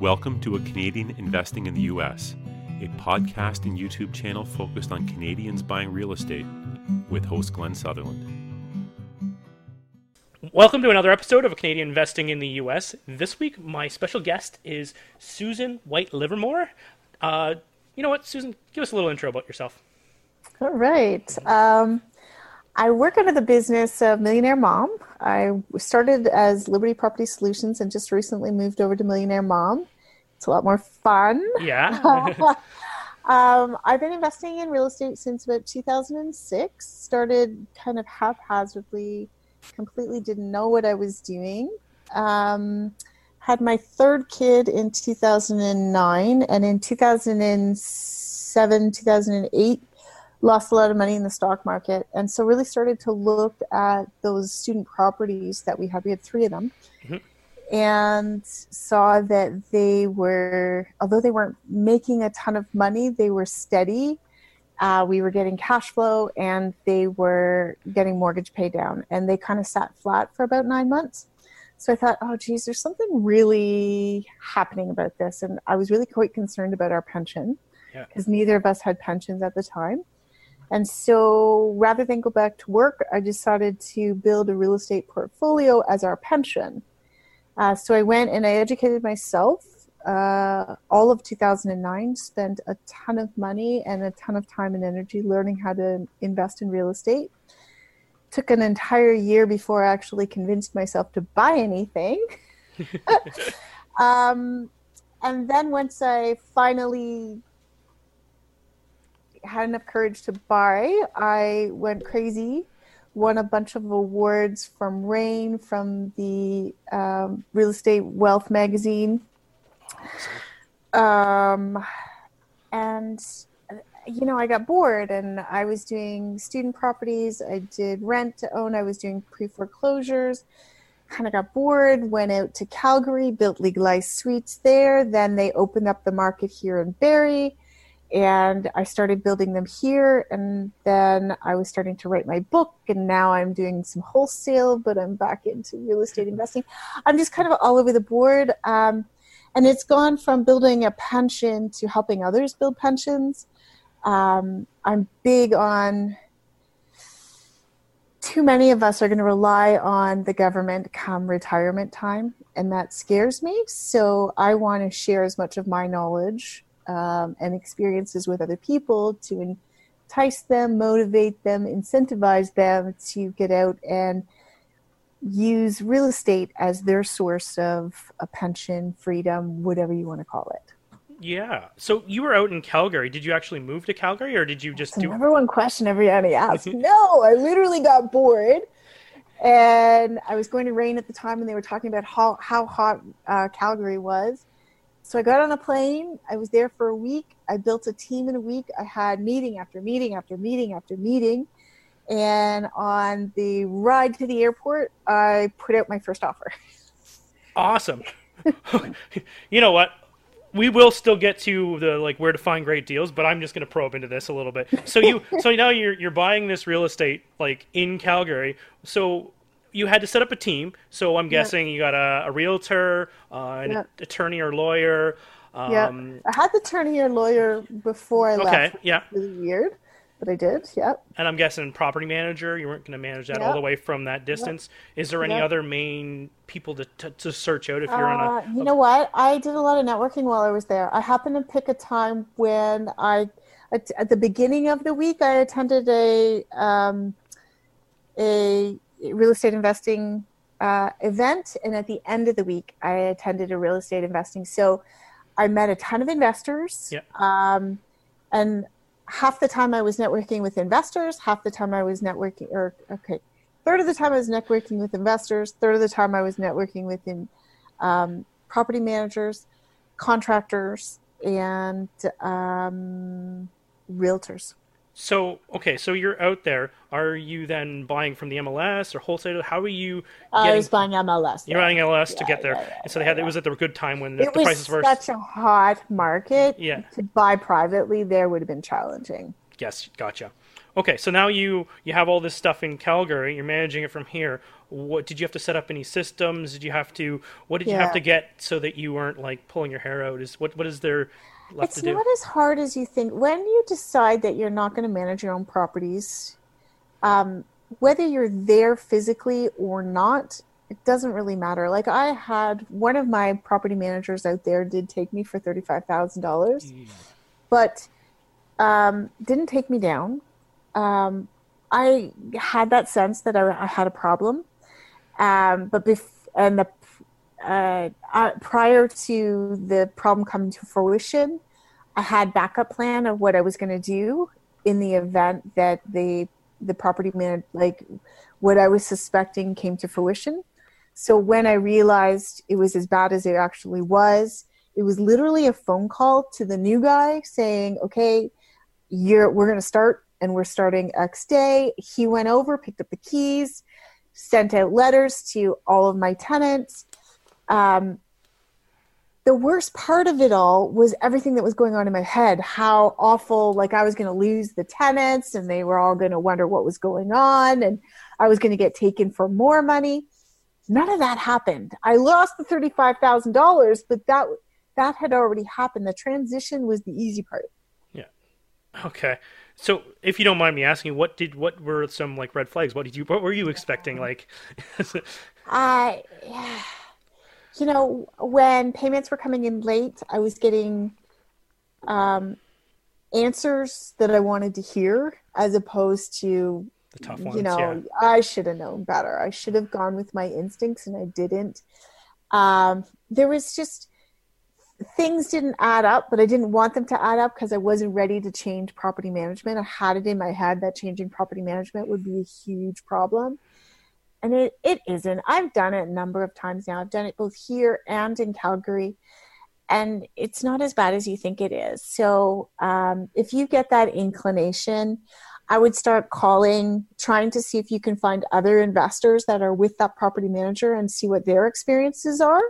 Welcome to A Canadian Investing in the U.S., a podcast and YouTube channel focused on Canadians buying real estate with host Glenn Sutherland. Welcome to another episode of A Canadian Investing in the U.S. This week, my special guest is Susan White Livermore. Uh, you know what, Susan? Give us a little intro about yourself. All right. Um, I work under the business of Millionaire Mom. I started as Liberty Property Solutions and just recently moved over to Millionaire Mom. It's a lot more fun. Yeah. um, I've been investing in real estate since about 2006. Started kind of haphazardly, completely didn't know what I was doing. Um, had my third kid in 2009, and in 2007, 2008, lost a lot of money in the stock market. And so really started to look at those student properties that we had. We had three of them. Mm-hmm. and saw that they were although they weren't making a ton of money they were steady. Uh, we were getting cash flow and they were getting mortgage pay down. And they kind of sat flat for about nine months. So i thought oh geez there's something really happening about this. And i was really quite concerned about our pension because yeah. neither of us had pensions at the time and so rather than go back to work, I decided to build a real estate portfolio as our pension. Uh, so I went and I educated myself uh, all of 2009, spent a ton of money and a ton of time and energy learning how to invest in real estate. Took an entire year before I actually convinced myself to buy anything. um, and then once I finally had enough courage to buy. I went crazy, won a bunch of awards from REIN, from the um, Real Estate Wealth magazine. Um, and you know, I got bored and I was doing student properties. I did rent to own. I was doing pre foreclosures. Kind of got bored, went out to Calgary, built legalized suites there. Then they opened up the market here in Barrie and I started building them here. And then I was starting to write my book, and now I'm doing some wholesale, but I'm back into real estate investing. I'm just kind of all over the board. Um, and it's gone from building a pension to helping others build pensions. Um, I'm big on too many of us are going to rely on the government come retirement time, and that scares me. So I want to share as much of my knowledge um, and experiences with other people to entice them, motivate them, incentivize them to get out and use real estate as their source of a pension, freedom, whatever you want to call it. Yeah. So you were out in Calgary. Did you actually move to Calgary, or did you just That's do? Number one question everybody asks. no, I literally got bored, and I was going to REIN at the time, and they were talking about how how hot uh, Calgary was, so I got on a plane. I was there for a week. I built a team in a week. I had meeting after meeting after meeting after meeting. And on the ride to the airport, I put out my first offer. Awesome. you know what? we will still get to the like where to find great deals, but I'm just going to probe into this a little bit. So you, so now you're you're buying this real estate like in Calgary. So you had to set up a team. So I'm guessing you got a, a realtor, uh, an attorney or lawyer. Um, yeah, I had the attorney or lawyer before I okay, left. Okay, yeah, really weird, but I did. Yep. And I'm guessing property manager. You weren't going to manage that yep. all the way from that distance. Yep. Is there any other main people to, to, to search out if you're uh, on a? You know what? I did a lot of networking while I was there. I happened to pick a time when I, at, at the beginning of the week, I attended a um, a real estate investing uh, event, and at the end of the week, I attended a real estate investing. So I met a ton of investors. Yeah. Um, and half the time I was networking with investors, half the time I was networking, or okay, third of the time I was networking with investors, third of the time I was networking with in, um, property managers, contractors, and um, realtors. So okay, so you're out there. Are you then buying from the MLS or wholesale? How are you? Uh, getting... I was buying MLS. You're buying MLS yeah, to get there, yeah, yeah, and so they had it was at the good time when the, it the prices were such a hot market. Yeah, to buy privately there would have been challenging. Yes, gotcha. Okay, so now you you have all this stuff in Calgary. You're managing it from here. What did you have to set up any systems? Did you have to? What did you have to get so that you weren't like pulling your hair out? Is what what is there left it's to do? not as hard as you think. When you decide that you're not going to manage your own properties, um, whether you're there physically or not, it doesn't really matter. Like I had one of my property managers out there did take me for thirty five thousand dollars, but um, didn't take me down. Um, I had that sense that I, I had a problem, um, but bef- and the uh, uh, prior to the problem coming to fruition, I had backup plan of what I was going to do in the event that the the property man like what I was suspecting came to fruition. So when I realized it was as bad as it actually was, it was literally a phone call to the new guy saying, "Okay, you're we're going to start and we're starting X day." He went over, picked up the keys, sent out letters to all of my tenants. Um, the worst part of it all was everything that was going on in my head how awful like i was going to lose the tenants and they were all going to wonder what was going on and i was going to get taken for more money none of that happened i lost the $35000 but that that had already happened the transition was the easy part Yeah. Okay. So, if you don't mind me asking, what did what were some like red flags? What did you what were you expecting? Like, I, you know, when payments were coming in late, I was getting um, answers that I wanted to hear as opposed to, the tough ones. you know, yeah. I should have known better. I should have gone with my instincts and I didn't. Um, there was just things didn't add up, but I didn't want them to add up because I wasn't ready to change property management. I had it in my head that changing property management would be a huge problem. And it, it isn't. I've done it a number of times now. I've done it both here and in Calgary. And it's not as bad as you think it is. So um, if you get that inclination, I would start calling, trying to see if you can find other investors that are with that property manager and see what their experiences are.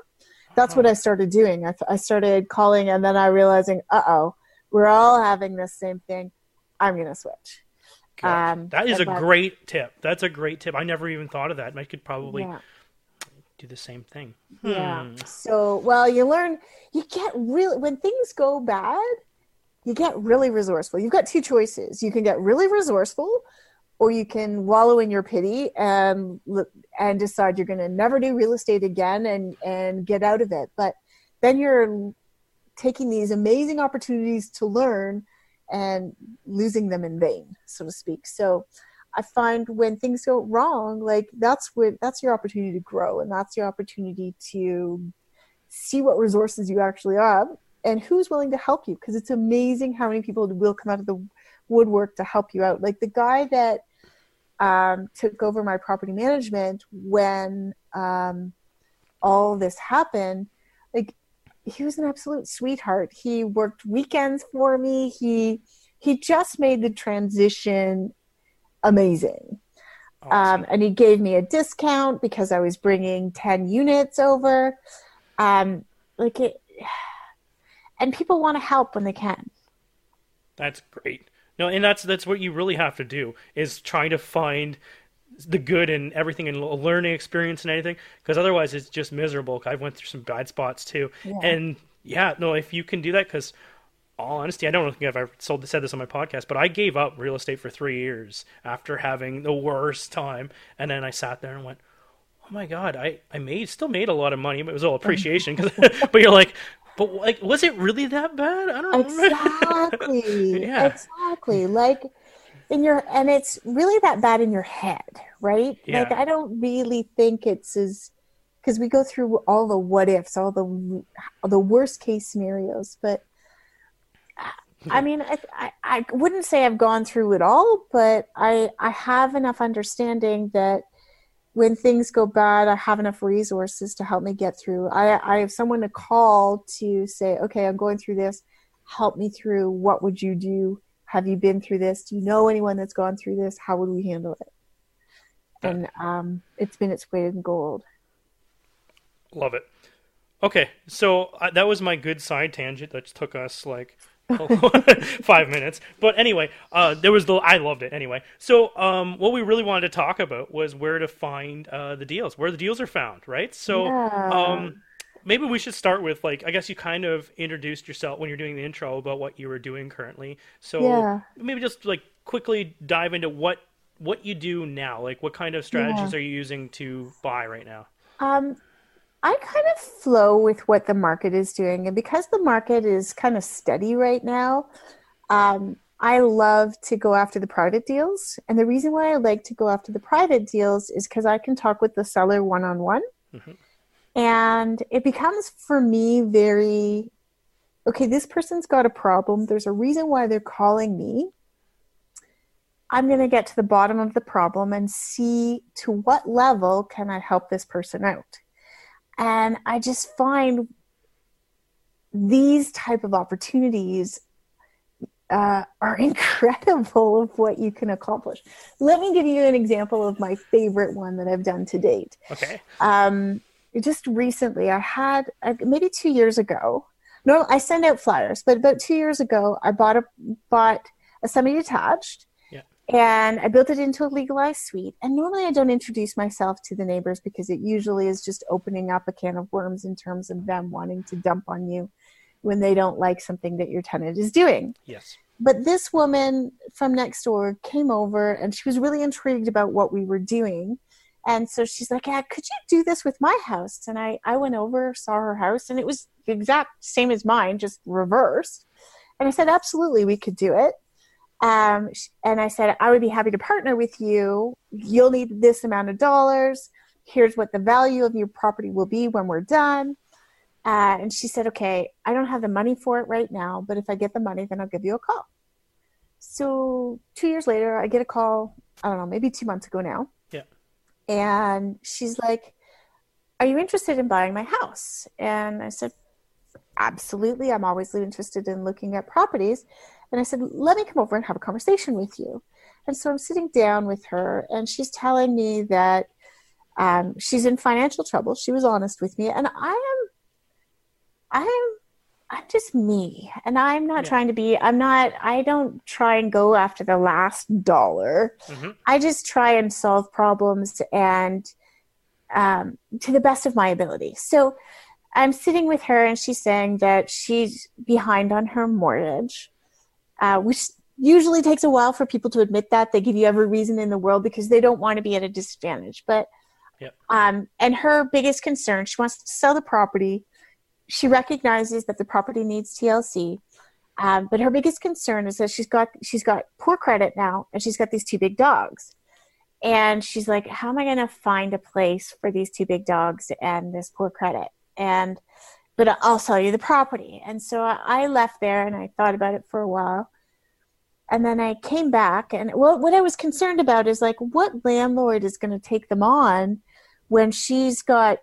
That's what I started doing. I, I started calling, and then I realizing, uh oh, we're all having the same thing. I'm gonna switch. Um, that is a but- great tip. That's a great tip. I never even thought of that. I could probably Yeah. do the same thing. Yeah. Hmm. So, well, you learn, you get really, when things go bad, you get really resourceful. You've got two choices. You can get really resourceful, or you can wallow in your pity and look- and decide you're going to never do real estate again and and get out of it. But then you're taking these amazing opportunities to learn and losing them in vain, so to speak. So I find when things go wrong, like that's where that's your opportunity to grow and that's your opportunity to see what resources you actually have and who's willing to help you because it's amazing how many people will come out of the woodwork to help you out. Like the guy that um, took over my property management when um, all this happened, like he was an absolute sweetheart. He worked weekends for me. He he just made the transition amazing. Awesome. Um, and he gave me a discount because I was bringing 10 units over. Um, like it, and people want to help when they can. That's great. No, and that's that's what you really have to do is try to find the good and everything and a learning experience and anything because otherwise it's just miserable. I went through some bad spots too, Yeah. and yeah, no, if you can do that, because all honesty, I don't think I've ever sold, said this on my podcast, but I gave up real estate for three years after having the worst time, and then I sat there and went, "Oh my god, I I made still made a lot of money, but it was all mm-hmm. appreciation." 'cause- but you're like, but like, was it really that bad? I don't know. Exactly. Yeah. Exactly. Like in your, and it's really that bad in your head, right? Yeah. Like I don't really think it's as, because we go through all the what ifs, all the the worst case scenarios, but I hmm. mean, I, I, I wouldn't say I've gone through it all, but I I have enough understanding that when things go bad, I have enough resources to help me get through. I I have someone to call to say, okay, I'm going through this. Help me through. What would you do? Have you been through this? Do you know anyone that's gone through this? How would we handle it? And um, it's been its weight in gold. Love it. Okay, so uh, that was my good side tangent that took us like five minutes. But anyway, uh, there was the I loved it anyway. So um, what we really wanted to talk about was where to find uh, the deals, where the deals are found, right? So Yeah. um, maybe we should start with like I guess you kind of introduced yourself when you're doing the intro about what you were doing currently. So Yeah. maybe just like quickly dive into what what you do now. Like what kind of strategies Yeah. are you using to buy right now? Um, I kind of flow with what the market is doing, and because the market is kind of steady right now, um, I love to go after the private deals. And the reason why I like to go after the private deals is because I can talk with the seller one on one, and it becomes for me very okay. This person's got a problem. There's a reason why they're calling me. I'm going to get to the bottom of the problem and see to what level can I help this person out. And I just find these type of opportunities uh, are incredible of what you can accomplish. Let me give you an example of my favorite one that I've done to date. Okay. Um, just recently, I had uh, maybe two years ago. No, I send out flyers, but about two years ago, I bought a bought a semi-detached, Yeah. and I built it into a legalized suite. And normally, I don't introduce myself to the neighbors because it usually is just opening up a can of worms in terms of them wanting to dump on you when they don't like something that your tenant is doing Yes. but this woman from next door came over and she was really intrigued about what we were doing and so she's like yeah could you do this with my house? And i i went over saw her house and it was the exact same as mine just reversed and i said absolutely we could do it. Um, and i said i would be happy to partner with you. You'll need this amount of dollars. Here's what the value of your property will be when we're done. Uh, and she said, okay, I don't have the money for it right now, but if I get the money, then I'll give you a call. So two years later, I get a call, I don't know, maybe two months ago now. And she's like, are you interested in buying my house? And I said, absolutely. I'm always interested in looking at properties. And I said, let me come over and have a conversation with you. And so I'm sitting down with her, and she's telling me that um, she's in financial trouble. She was honest with me, and I am I'm I'm just me and I'm not Yeah. trying to be I'm not I don't try and go after the last dollar. Mhm. I just try and solve problems and um, to the best of my ability. So I'm sitting with her and she's saying that she's behind on her mortgage, uh, which usually takes a while for people to admit that. They give you every reason in the world because they don't want to be at a disadvantage. But Yep. um, and her biggest concern, she wants to sell the property. She recognizes that the property needs TLC, um, but her biggest concern is that she's got she's got poor credit now, and she's got these two big dogs. And she's like, "How am I going to find a place for these two big dogs and this poor credit?" And but I'll sell you the property. And so I left there and I thought about it for a while. And then I came back, and well, what I was concerned about is like, what landlord is going to take them on when she's got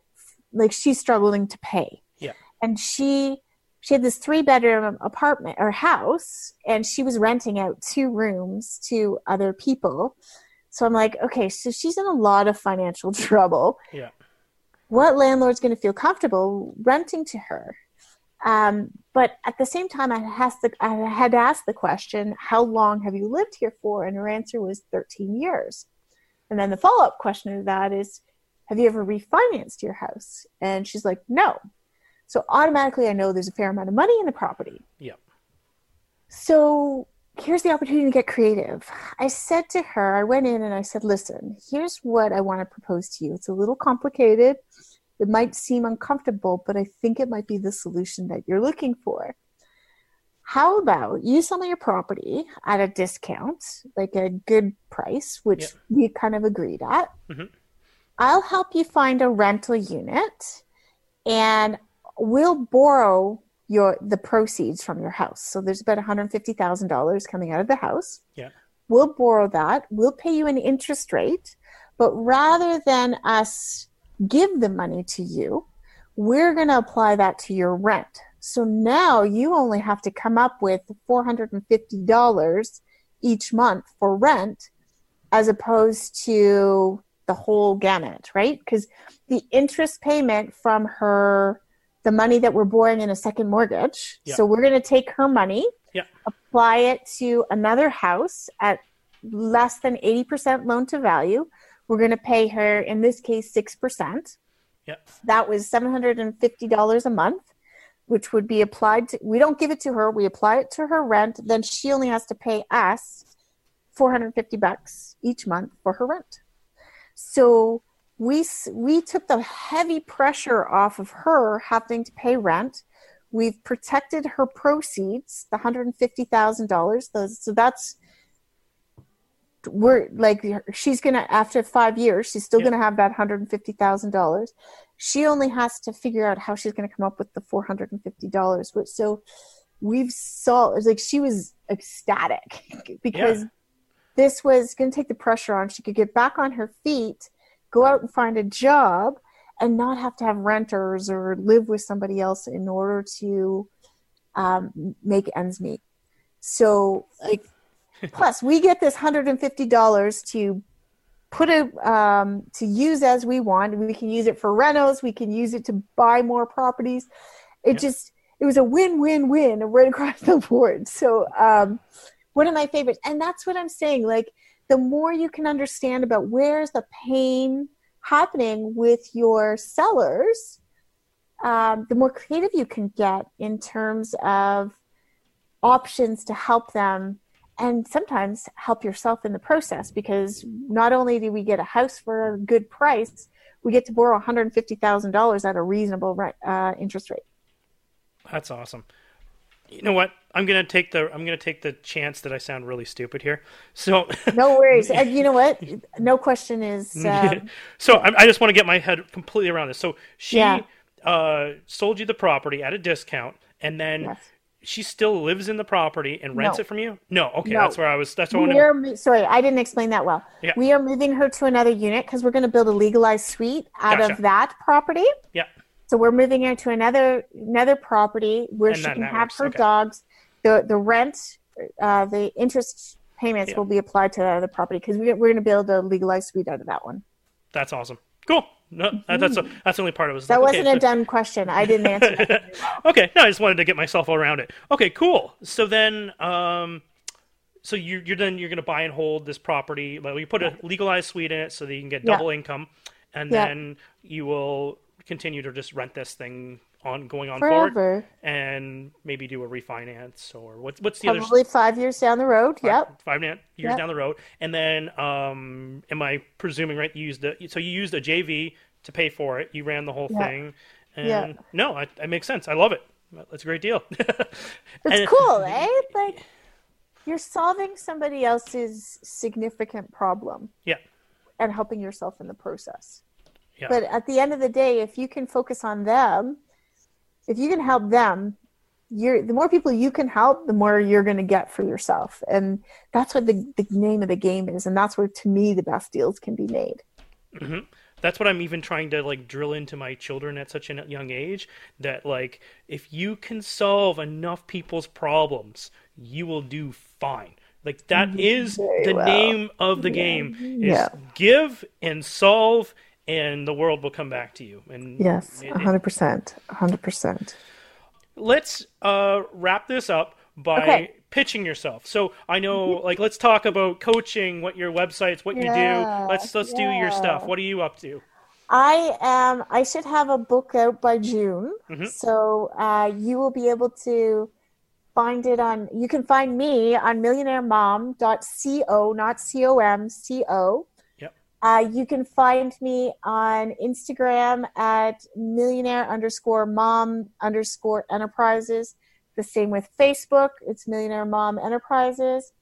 like she's struggling to pay? And she she had this three bedroom apartment or house, and she was renting out two rooms to other people. So I'm like, okay, so she's in a lot of financial trouble. Yeah. What landlord's going to feel comfortable renting to her? Um, but at the same time, I, has the, I had to ask the question, how long have you lived here for? And her answer was 13 years. And then the follow up question to that is, have you ever refinanced your house? And she's like, no. So automatically, I know there's a fair amount of money in the property. Yeah. So here's the opportunity to get creative. I said to her, I went in and I said, listen, here's what I want to propose to you. It's a little complicated. It might seem uncomfortable, but I think it might be the solution that you're looking for. How about you sell your property at a discount, like a good price, which Yep. we kind of agreed at. Mhm. I'll help you find a rental unit and we'll borrow your the proceeds from your house. So there's about $150,000 coming out of the house. Yeah. We'll borrow that. We'll pay you an interest rate, but rather than us give the money to you, we're going to apply that to your rent. So now you only have to come up with $450 each month for rent as opposed to the whole gamut, right? Because the interest payment from her, the money that we're borrowing in a second mortgage. Yeah. So we're going to take her money Yeah. apply it to another house at less than 80% loan to value. We're going to pay her, in this case, 6%. Yep. That was $750 a month, which would be applied to, we don't give it to her, we apply it to her rent. Then she only has to pay us 450 bucks each month for her rent. So we, we took the heavy pressure off of her having to pay rent. We've protected her proceeds, the $150,000. Those, so that's, we're like she's gonna after five years she's still Yeah. gonna have that hundred fifty thousand dollars she only has to figure out how she's gonna come up with the four hundred and fifty dollars which so we've saw it's like she was ecstatic because this was gonna take the pressure on she could get back on her feet go out and find a job and not have to have renters or live with somebody else in order to um, make ends meet so like Plus, we get this hundred and fifty dollars to put a um, to use as we want. We can use it for renos. We can use it to buy more properties. It Yep. just it was a win win win right across the board. So um, one of my favorites, and that's what I'm saying. Like the more you can understand about where's the pain happening with your sellers, um, the more creative you can get in terms of options to help them and sometimes help yourself in the process because not only do we get a house for a good price, we get to borrow $150,000 at a reasonable uh, interest rate. That's awesome. You know what? I'm gonna take the I'm gonna take the chance that I sound really stupid here. So No worries. and you know what? No question is. Um, so I, I just want to get my head completely around this. So she Yeah. uh, sold you the property at a discount, and then Yes. she still lives in the property and rents No. it from you. No, okay, No. that's where I was. That's what I we wanted. are, sorry, I didn't explain that well. Yeah. We are moving her to another unit because we're going to build a legalized suite out Gotcha. of that property. Yeah, So we're moving her to another another property where And she that- can that have works, her okay. dogs. The the rent, uh, the interest payments Yeah. will be applied to that other property because we, we're going to build a legalized suite out of that one. that's awesome. Cool. No, that, that's that's the only part I was. Mm-hmm. That like, wasn't okay, a dumb question. I didn't answer that. okay no i just wanted to get myself around it okay cool so then um so you, you're then you're going to buy and hold this property like you put a legalized suite in it so that you can get Yeah. double income and Yeah. then you will continue to just rent this thing on going on forward Forever. and maybe do a refinance or what's what's the other Probably five years down the road. Yep. five years Yep. down the road and then um am i presuming right you used a so you used a jv to pay for it you ran the whole Yeah. thing and Yeah. no I, that makes sense i love it that's a great deal It's And- cool, eh? Like you're solving somebody else's significant problem yeah and helping yourself in the process. Yeah But at the end of the day, if you can focus on them, if you can help them, you're the more people you can help, the more you're going to get for yourself. And that's what the, the name of the game is. And that's where, to me, the best deals can be made. Mm-hmm. that's what i'm even trying to like drill into my children at such a young age that like if you can solve enough people's problems you will do fine like that is Very the well. name of the game is Yeah. give and solve and the world will come back to you and Yes, it- it- 100%. 100%. let's uh, wrap this up by Okay. pitching yourself. So I know, like, let's talk about coaching, what your websites, what you do. Let's let's do your stuff. What are you up to? I am. I should have a book out by June, Mhm. so uh, you will be able to find it on. You can find me on millionairemom.co, not c o m c o. Yep. Uh, you can find me on Instagram at millionaire underscore mom underscore enterprises. The same with Facebook. It's millionaire mom enterprises.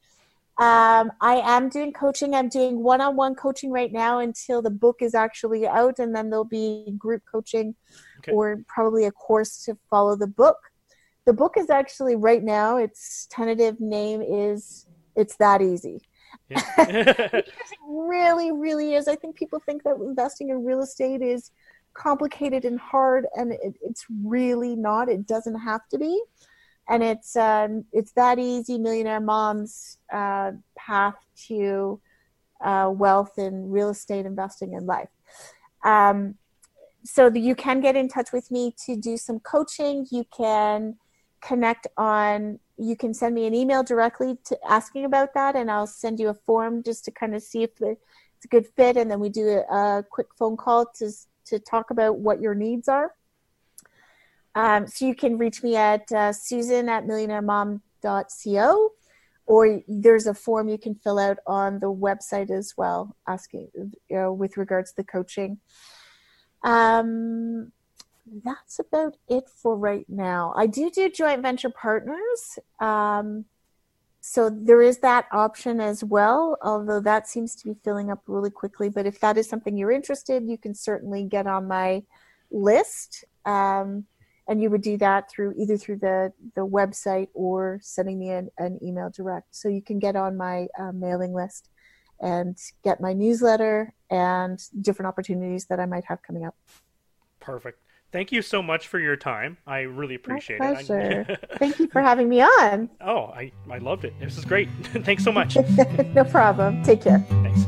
Um, I am doing coaching. I'm doing one on one coaching right now until the book is actually out, and then there'll be group coaching Okay. or probably a course to follow the book. The book is actually right now, its tentative name is It's That Easy. Yeah. It really, really is. I think people think that investing in real estate is complicated and hard, and it, it's really not. It doesn't have to be and it's um, it's that easy millionaire mom's uh, path to uh, wealth in real estate investing in life um, so you can get in touch with me to do some coaching you can connect on you can send me an email directly to asking about that and i'll send you a form just to kind of see if it's a good fit and then we do a, a quick phone call to to talk about what your needs are. Um, so you can reach me at uh, susan at millionairemom.co or there's a form you can fill out on the website as well asking you know with regards to the coaching. Um, that's about it for right now. I do do joint venture partners. Um, so there is that option as well, although that seems to be filling up really quickly. But if that is something you're interested, you can certainly get on my list. Um, and you would do that through either through the, the website or sending me an, an email direct. So you can get on my uh, mailing list and get my newsletter and different opportunities that I might have coming up. Perfect. Thank you so much for your time. I really appreciate My pleasure. it. Thank you for having me on. Oh, I, I loved it. This is great. Thanks so much. no problem. Take care. Thanks.